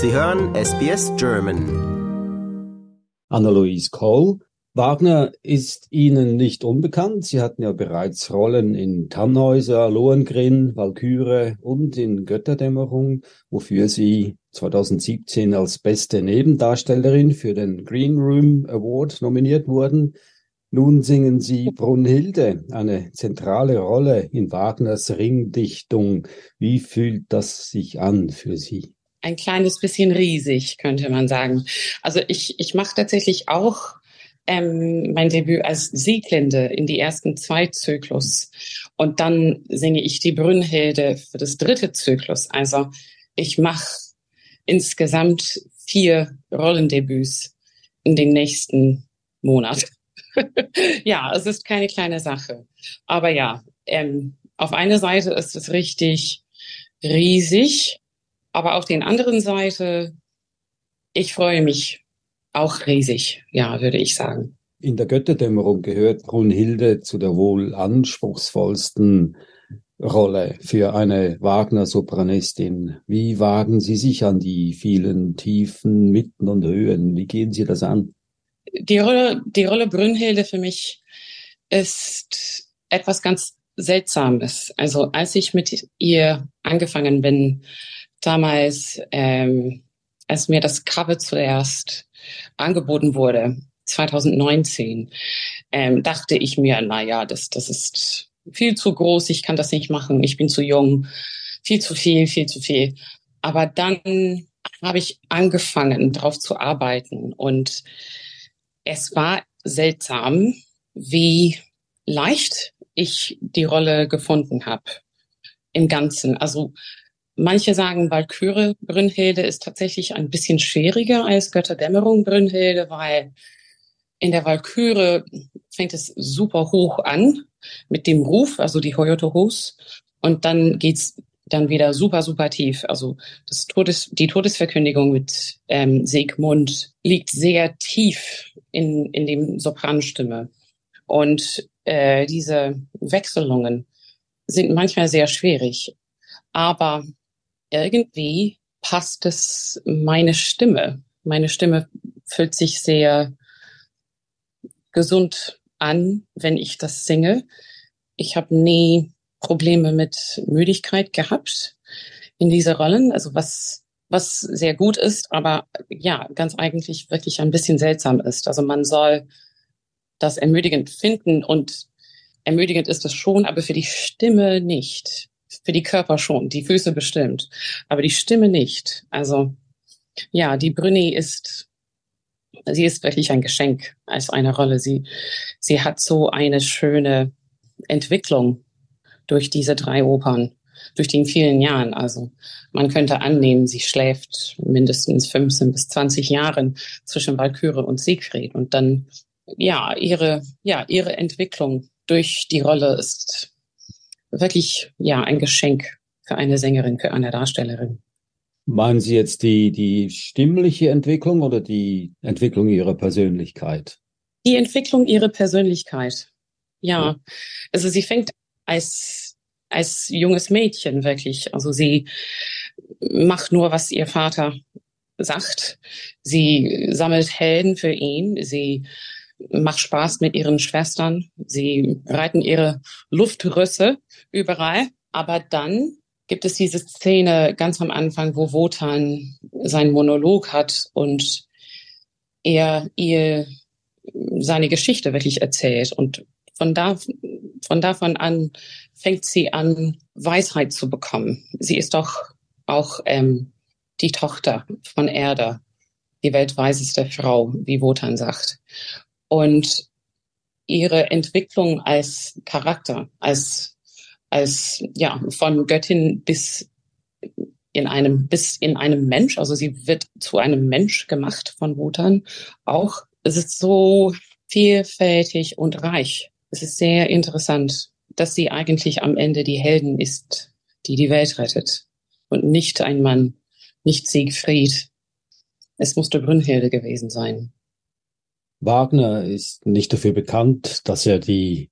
Sie hören SBS German. Anna-Louise Cole. Wagner ist Ihnen nicht unbekannt. Sie hatten ja bereits Rollen in Tannhäuser, Lohengrin, Walküre und in Götterdämmerung, wofür Sie 2017 als beste Nebendarstellerin für den Green Room Award nominiert wurden. Nun singen Sie Brunhilde, eine zentrale Rolle in Wagners Ringdichtung. Wie fühlt das sich an für Sie? Ein kleines bisschen riesig, könnte man sagen. Also ich, ich mache tatsächlich auch ähm, mein Debüt als Sieglinde in die ersten zwei Zyklus. Und dann singe ich die Brünnhilde für das dritte Zyklus. Also ich mache insgesamt vier Rollendebüts in den nächsten Monat. ja, es ist keine kleine Sache. Aber ja, ähm, auf einer Seite ist es richtig riesig aber auf den anderen Seite, ich freue mich auch riesig, ja, würde ich sagen. In der Götterdämmerung gehört Brunhilde zu der wohl anspruchsvollsten Rolle für eine Wagner-Sopranistin. Wie wagen Sie sich an die vielen Tiefen, Mitten und Höhen? Wie gehen Sie das an? Die Rolle, die Rolle Brünnhilde für mich ist etwas ganz Seltsames. Also als ich mit ihr angefangen bin, damals, ähm, als mir das Cover zuerst angeboten wurde, 2019, ähm, dachte ich mir, na ja, das, das ist viel zu groß, ich kann das nicht machen, ich bin zu jung, viel zu viel, viel zu viel. Aber dann habe ich angefangen, darauf zu arbeiten und es war seltsam, wie leicht ich die Rolle gefunden habe im Ganzen. Also Manche sagen, Walküre Brünnhilde ist tatsächlich ein bisschen schwieriger als Götterdämmerung Brünnhilde, weil in der Walküre fängt es super hoch an mit dem Ruf, also die Hoyoto Hus, und dann geht's dann wieder super, super tief. Also das Todes, die Todesverkündigung mit ähm, Sigmund liegt sehr tief in, in dem Sopranstimme. Und äh, diese Wechselungen sind manchmal sehr schwierig. Aber irgendwie passt es meine Stimme. Meine Stimme fühlt sich sehr gesund an, wenn ich das singe. Ich habe nie Probleme mit Müdigkeit gehabt in diese Rollen, also was was sehr gut ist, aber ja, ganz eigentlich wirklich ein bisschen seltsam ist. Also man soll das ermüdigend finden und ermüdigend ist es schon, aber für die Stimme nicht. Für die Körper schon, die Füße bestimmt, aber die Stimme nicht. Also ja, die Brünni ist, sie ist wirklich ein Geschenk als eine Rolle. Sie, sie hat so eine schöne Entwicklung durch diese drei Opern, durch den vielen Jahren. Also man könnte annehmen, sie schläft mindestens 15 bis 20 Jahren zwischen Walküre und Siegfried und dann ja ihre ja ihre Entwicklung durch die Rolle ist wirklich ja ein Geschenk für eine Sängerin, für eine Darstellerin. Meinen Sie jetzt die, die stimmliche Entwicklung oder die Entwicklung Ihrer Persönlichkeit? Die Entwicklung ihrer Persönlichkeit. Ja. Also sie fängt als, als junges Mädchen wirklich. Also sie macht nur, was ihr Vater sagt. Sie sammelt Helden für ihn. Sie macht Spaß mit ihren Schwestern. Sie reiten ihre Luftrösse überall. Aber dann gibt es diese Szene ganz am Anfang, wo Wotan seinen Monolog hat und er ihr seine Geschichte wirklich erzählt. Und von da, von davon an fängt sie an, Weisheit zu bekommen. Sie ist doch auch ähm, die Tochter von Erde, die weltweiseste Frau, wie Wotan sagt und ihre Entwicklung als Charakter, als, als, ja, von Göttin bis in einem, bis in einem Mensch. Also sie wird zu einem Mensch gemacht von Wotan. Auch es ist so vielfältig und reich. Es ist sehr interessant, dass sie eigentlich am Ende die Helden ist, die die Welt rettet und nicht ein Mann, nicht Siegfried. Es musste Brünnhilde gewesen sein. Wagner ist nicht dafür bekannt, dass er die,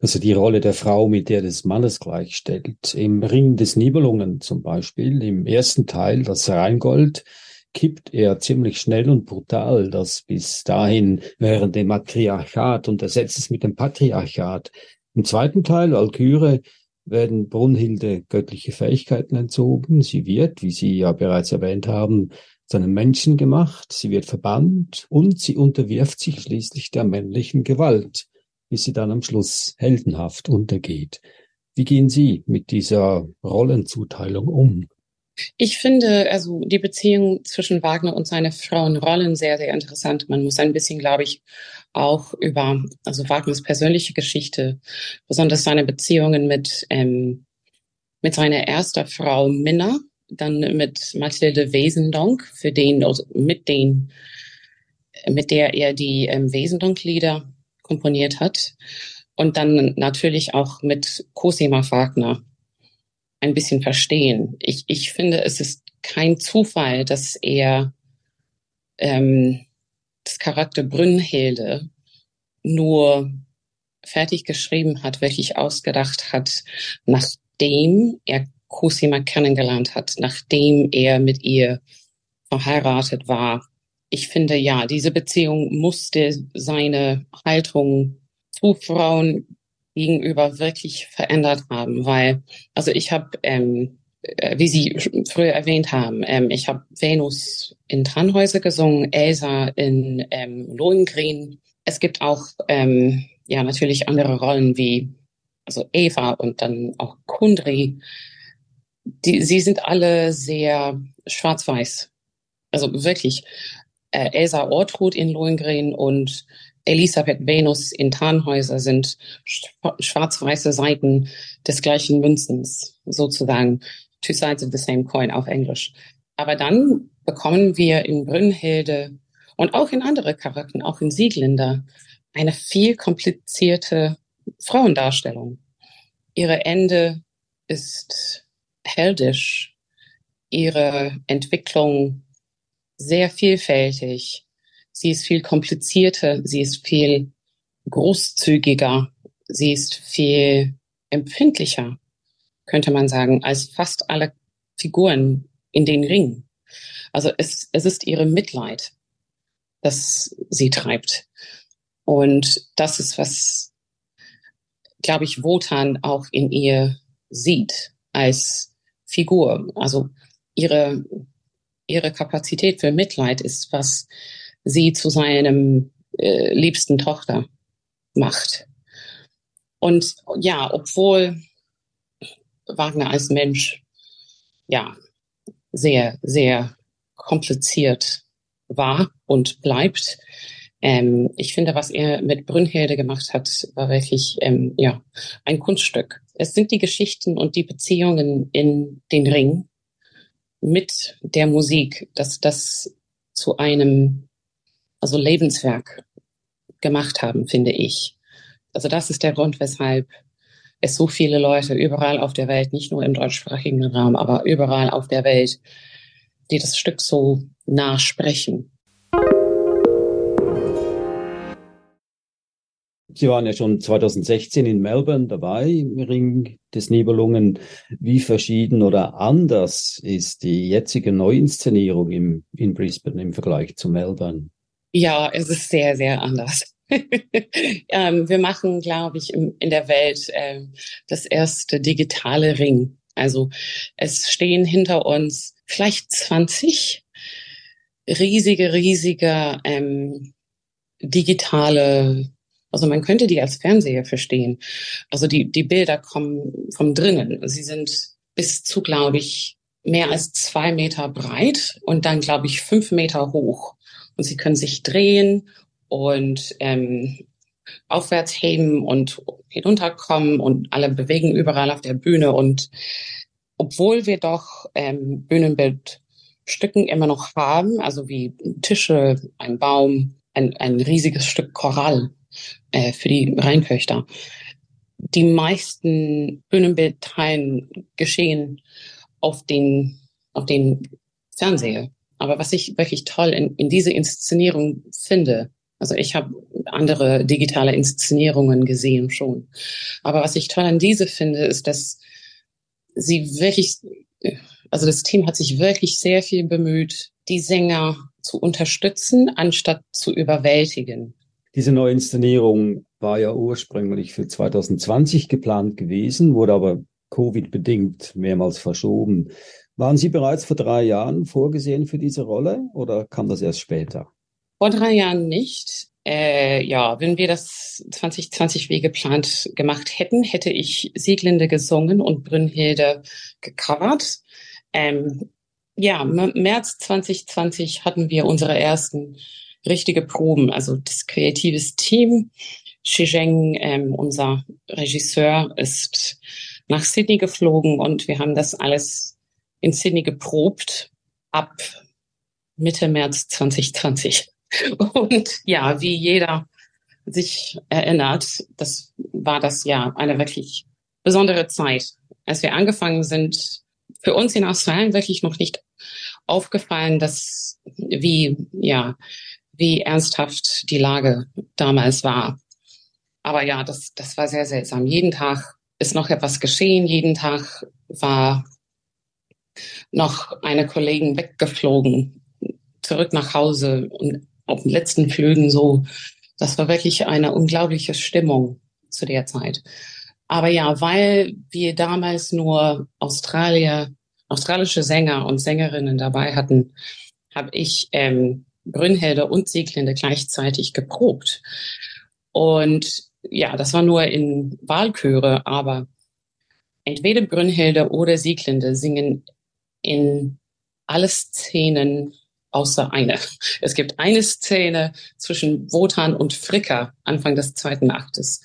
dass er die Rolle der Frau mit der des Mannes gleichstellt. Im Ring des Nibelungen zum Beispiel, im ersten Teil, das Rheingold, kippt er ziemlich schnell und brutal, das bis dahin während dem Matriarchat und ersetzt es mit dem Patriarchat. Im zweiten Teil, Walküre, werden Brunhilde göttliche Fähigkeiten entzogen. Sie wird, wie Sie ja bereits erwähnt haben, zu einem Menschen gemacht. Sie wird verbannt und sie unterwirft sich schließlich der männlichen Gewalt, bis sie dann am Schluss heldenhaft untergeht. Wie gehen Sie mit dieser Rollenzuteilung um? Ich finde also die Beziehung zwischen Wagner und seine Frauenrollen sehr, sehr interessant. Man muss ein bisschen, glaube ich, auch über also Wagners persönliche Geschichte, besonders seine Beziehungen mit ähm, mit seiner ersten Frau Minna, dann mit Mathilde Wesendonck, für den also mit den mit der er die ähm, Wesendonck-Lieder komponiert hat und dann natürlich auch mit Cosima Wagner ein bisschen verstehen. Ich, ich finde, es ist kein Zufall, dass er ähm, das Charakter Brünnhilde nur fertig geschrieben hat, wirklich ausgedacht hat, nachdem er Cosima kennengelernt hat, nachdem er mit ihr verheiratet war. Ich finde, ja, diese Beziehung musste seine Haltung zu Frauen gegenüber wirklich verändert haben, weil, also ich habe, ähm, äh, wie Sie früher erwähnt haben, ähm, ich habe Venus in Tannhäuser gesungen, Elsa in ähm, Lohengrin. Es gibt auch ähm, ja natürlich andere Rollen wie also Eva und dann auch Kundri. Die, sie sind alle sehr schwarz-weiß. Also wirklich äh, Elsa Ortrud in Lohengrin und Elisabeth Venus in Tarnhäuser sind schwarz-weiße Seiten des gleichen Münzens, sozusagen two sides of the same coin auf Englisch. Aber dann bekommen wir in Brünnhilde und auch in andere Charakteren, auch in Sieglinder, eine viel komplizierte Frauendarstellung. Ihre Ende ist heldisch, ihre Entwicklung sehr vielfältig Sie ist viel komplizierter, sie ist viel großzügiger, sie ist viel empfindlicher, könnte man sagen, als fast alle Figuren in den Ringen. Also es, es ist ihre Mitleid, das sie treibt. Und das ist, was, glaube ich, Wotan auch in ihr sieht als Figur. Also ihre, ihre Kapazität für Mitleid ist was, sie zu seinem äh, liebsten Tochter macht. Und ja, obwohl Wagner als Mensch ja sehr, sehr kompliziert war und bleibt. Ähm, ich finde, was er mit Brünnhilde gemacht hat, war wirklich ähm, ja ein Kunststück. Es sind die Geschichten und die Beziehungen in den Ring mit der Musik, dass das zu einem also Lebenswerk gemacht haben, finde ich. Also das ist der Grund, weshalb es so viele Leute überall auf der Welt, nicht nur im deutschsprachigen Raum, aber überall auf der Welt, die das Stück so nachsprechen. Sie waren ja schon 2016 in Melbourne dabei im Ring des Nibelungen. Wie verschieden oder anders ist die jetzige Neuinszenierung im, in Brisbane im Vergleich zu Melbourne? Ja, es ist sehr, sehr anders. ähm, wir machen, glaube ich, im, in der Welt äh, das erste digitale Ring. Also es stehen hinter uns vielleicht 20 riesige, riesige ähm, digitale, also man könnte die als Fernseher verstehen. Also die, die Bilder kommen vom drinnen. Sie sind bis zu, glaube ich, mehr als zwei Meter breit und dann, glaube ich, fünf Meter hoch und sie können sich drehen und ähm, aufwärts heben und hinunterkommen und alle bewegen überall auf der Bühne. Und obwohl wir doch ähm, Bühnenbildstücken immer noch haben, also wie Tische, ein Baum, ein, ein riesiges Stück Korall äh, für die Rheinköchter, die meisten Bühnenbildteilen geschehen auf den, auf den Fernseher. Aber was ich wirklich toll in, in diese Inszenierung finde, also ich habe andere digitale Inszenierungen gesehen schon. Aber was ich toll an diese finde, ist, dass sie wirklich Also das Team hat sich wirklich sehr viel bemüht, die Sänger zu unterstützen, anstatt zu überwältigen. Diese neue Inszenierung war ja ursprünglich für 2020 geplant gewesen, wurde aber Covid-bedingt mehrmals verschoben. Waren Sie bereits vor drei Jahren vorgesehen für diese Rolle oder kam das erst später? Vor drei Jahren nicht. Äh, ja, wenn wir das 2020 wie geplant gemacht hätten, hätte ich Sieglinde gesungen und Brünnhilde gecovert. Ähm, ja, März 2020 hatten wir unsere ersten richtige Proben, also das kreatives Team. Shizheng, ähm, unser Regisseur, ist nach Sydney geflogen und wir haben das alles in Sydney geprobt ab Mitte März 2020. Und ja, wie jeder sich erinnert, das war das ja eine wirklich besondere Zeit. Als wir angefangen sind, für uns in Australien wirklich noch nicht aufgefallen, dass wie, ja, wie ernsthaft die Lage damals war. Aber ja, das, das war sehr seltsam. Jeden Tag ist noch etwas geschehen. Jeden Tag war noch eine Kollegin weggeflogen, zurück nach Hause und auf den letzten Flügen so. Das war wirklich eine unglaubliche Stimmung zu der Zeit. Aber ja, weil wir damals nur Australier, australische Sänger und Sängerinnen dabei hatten, habe ich ähm, Brünnhilde und Sieglinde gleichzeitig geprobt. Und ja, das war nur in Wahlchöre, aber entweder Brünnhilde oder Sieglinde singen in alle Szenen außer eine. Es gibt eine Szene zwischen Wotan und Fricker Anfang des zweiten Aktes.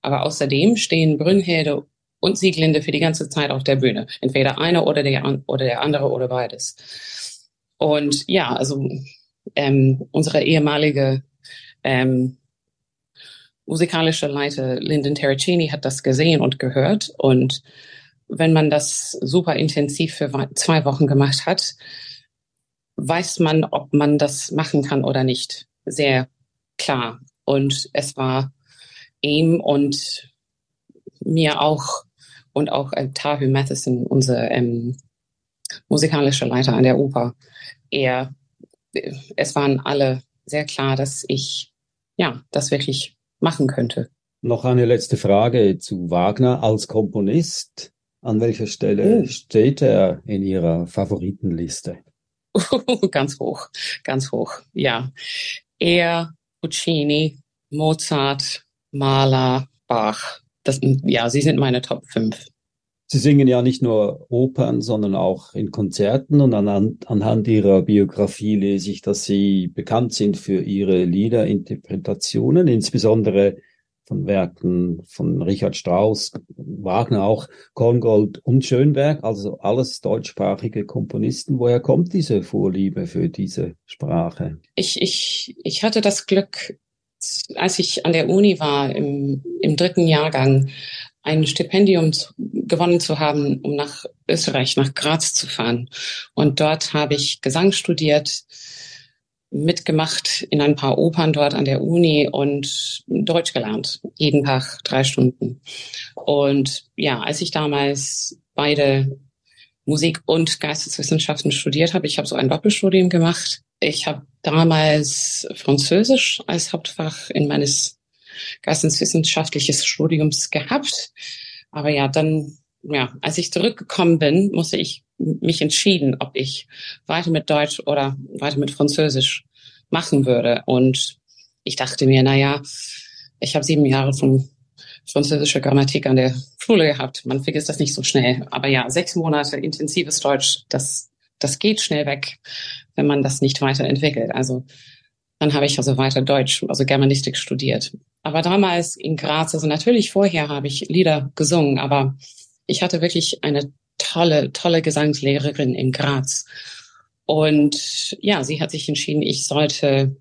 Aber außerdem stehen Brünnhilde und Sieglinde für die ganze Zeit auf der Bühne. Entweder einer oder der, oder der andere oder beides. Und ja, also ähm, unsere ehemalige ähm, musikalische Leiter Lyndon Terracini hat das gesehen und gehört. Und wenn man das super intensiv für zwei Wochen gemacht hat, weiß man, ob man das machen kann oder nicht. Sehr klar. Und es war ihm und mir auch und auch äh, Tahu Matheson, unser ähm, musikalischer Leiter an der Oper, er es waren alle sehr klar, dass ich ja das wirklich machen könnte. Noch eine letzte Frage zu Wagner als Komponist. An welcher Stelle oh. steht er in Ihrer Favoritenliste? ganz hoch, ganz hoch, ja. Er, Puccini, Mozart, Mahler, Bach. Das, ja, sie sind meine Top 5. Sie singen ja nicht nur Opern, sondern auch in Konzerten und anhand, anhand Ihrer Biografie lese ich, dass Sie bekannt sind für Ihre Liederinterpretationen, insbesondere von Werken von Richard Strauss, Wagner auch, Korngold und Schönberg, also alles deutschsprachige Komponisten. Woher kommt diese Vorliebe für diese Sprache? Ich, ich, ich hatte das Glück, als ich an der Uni war, im, im dritten Jahrgang, ein Stipendium zu, gewonnen zu haben, um nach Österreich, nach Graz zu fahren. Und dort habe ich Gesang studiert, mitgemacht in ein paar Opern dort an der Uni und Deutsch gelernt, jeden Tag drei Stunden. Und ja, als ich damals beide Musik und Geisteswissenschaften studiert habe, ich habe so ein Doppelstudium gemacht. Ich habe damals Französisch als Hauptfach in meines geisteswissenschaftliches Studiums gehabt. Aber ja, dann, ja, als ich zurückgekommen bin, musste ich mich entschieden, ob ich weiter mit Deutsch oder weiter mit Französisch machen würde. Und ich dachte mir, na ja, ich habe sieben Jahre von französischer Grammatik an der Schule gehabt. Man vergisst das nicht so schnell. Aber ja, sechs Monate intensives Deutsch, das, das geht schnell weg, wenn man das nicht weiterentwickelt. Also dann habe ich also weiter Deutsch, also Germanistik studiert. Aber damals in Graz, also natürlich vorher habe ich Lieder gesungen, aber ich hatte wirklich eine tolle, tolle Gesangslehrerin in Graz. Und ja, sie hat sich entschieden, ich sollte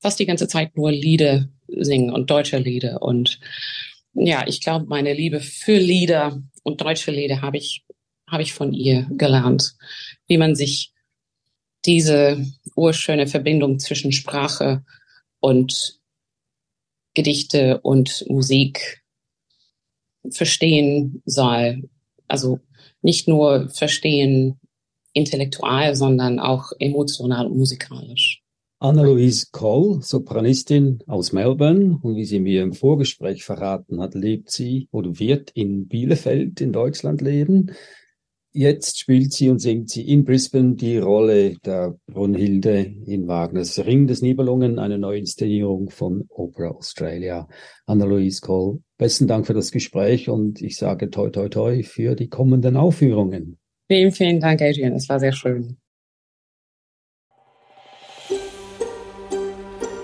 fast die ganze Zeit nur Lieder singen und deutsche Lieder. Und ja, ich glaube, meine Liebe für Lieder und deutsche Lieder habe ich, habe ich von ihr gelernt, wie man sich diese urschöne Verbindung zwischen Sprache und Gedichte und Musik verstehen soll. Also nicht nur verstehen intellektual, sondern auch emotional und musikalisch. Anna-Louise Cole, Sopranistin aus Melbourne, und wie sie mir im Vorgespräch verraten hat, lebt sie oder wird in Bielefeld in Deutschland leben. Jetzt spielt sie und singt sie in Brisbane die Rolle der Brunhilde in Wagners Ring des Nibelungen, eine Neuinszenierung von Opera Australia. Anna-Louise Cole, besten Dank für das Gespräch und ich sage toi toi toi für die kommenden Aufführungen. Vielen, vielen Dank, Adrian. Es war sehr schön.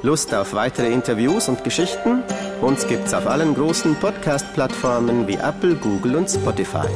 Lust auf weitere Interviews und Geschichten? Uns gibt's auf allen großen Podcast-Plattformen wie Apple, Google und Spotify.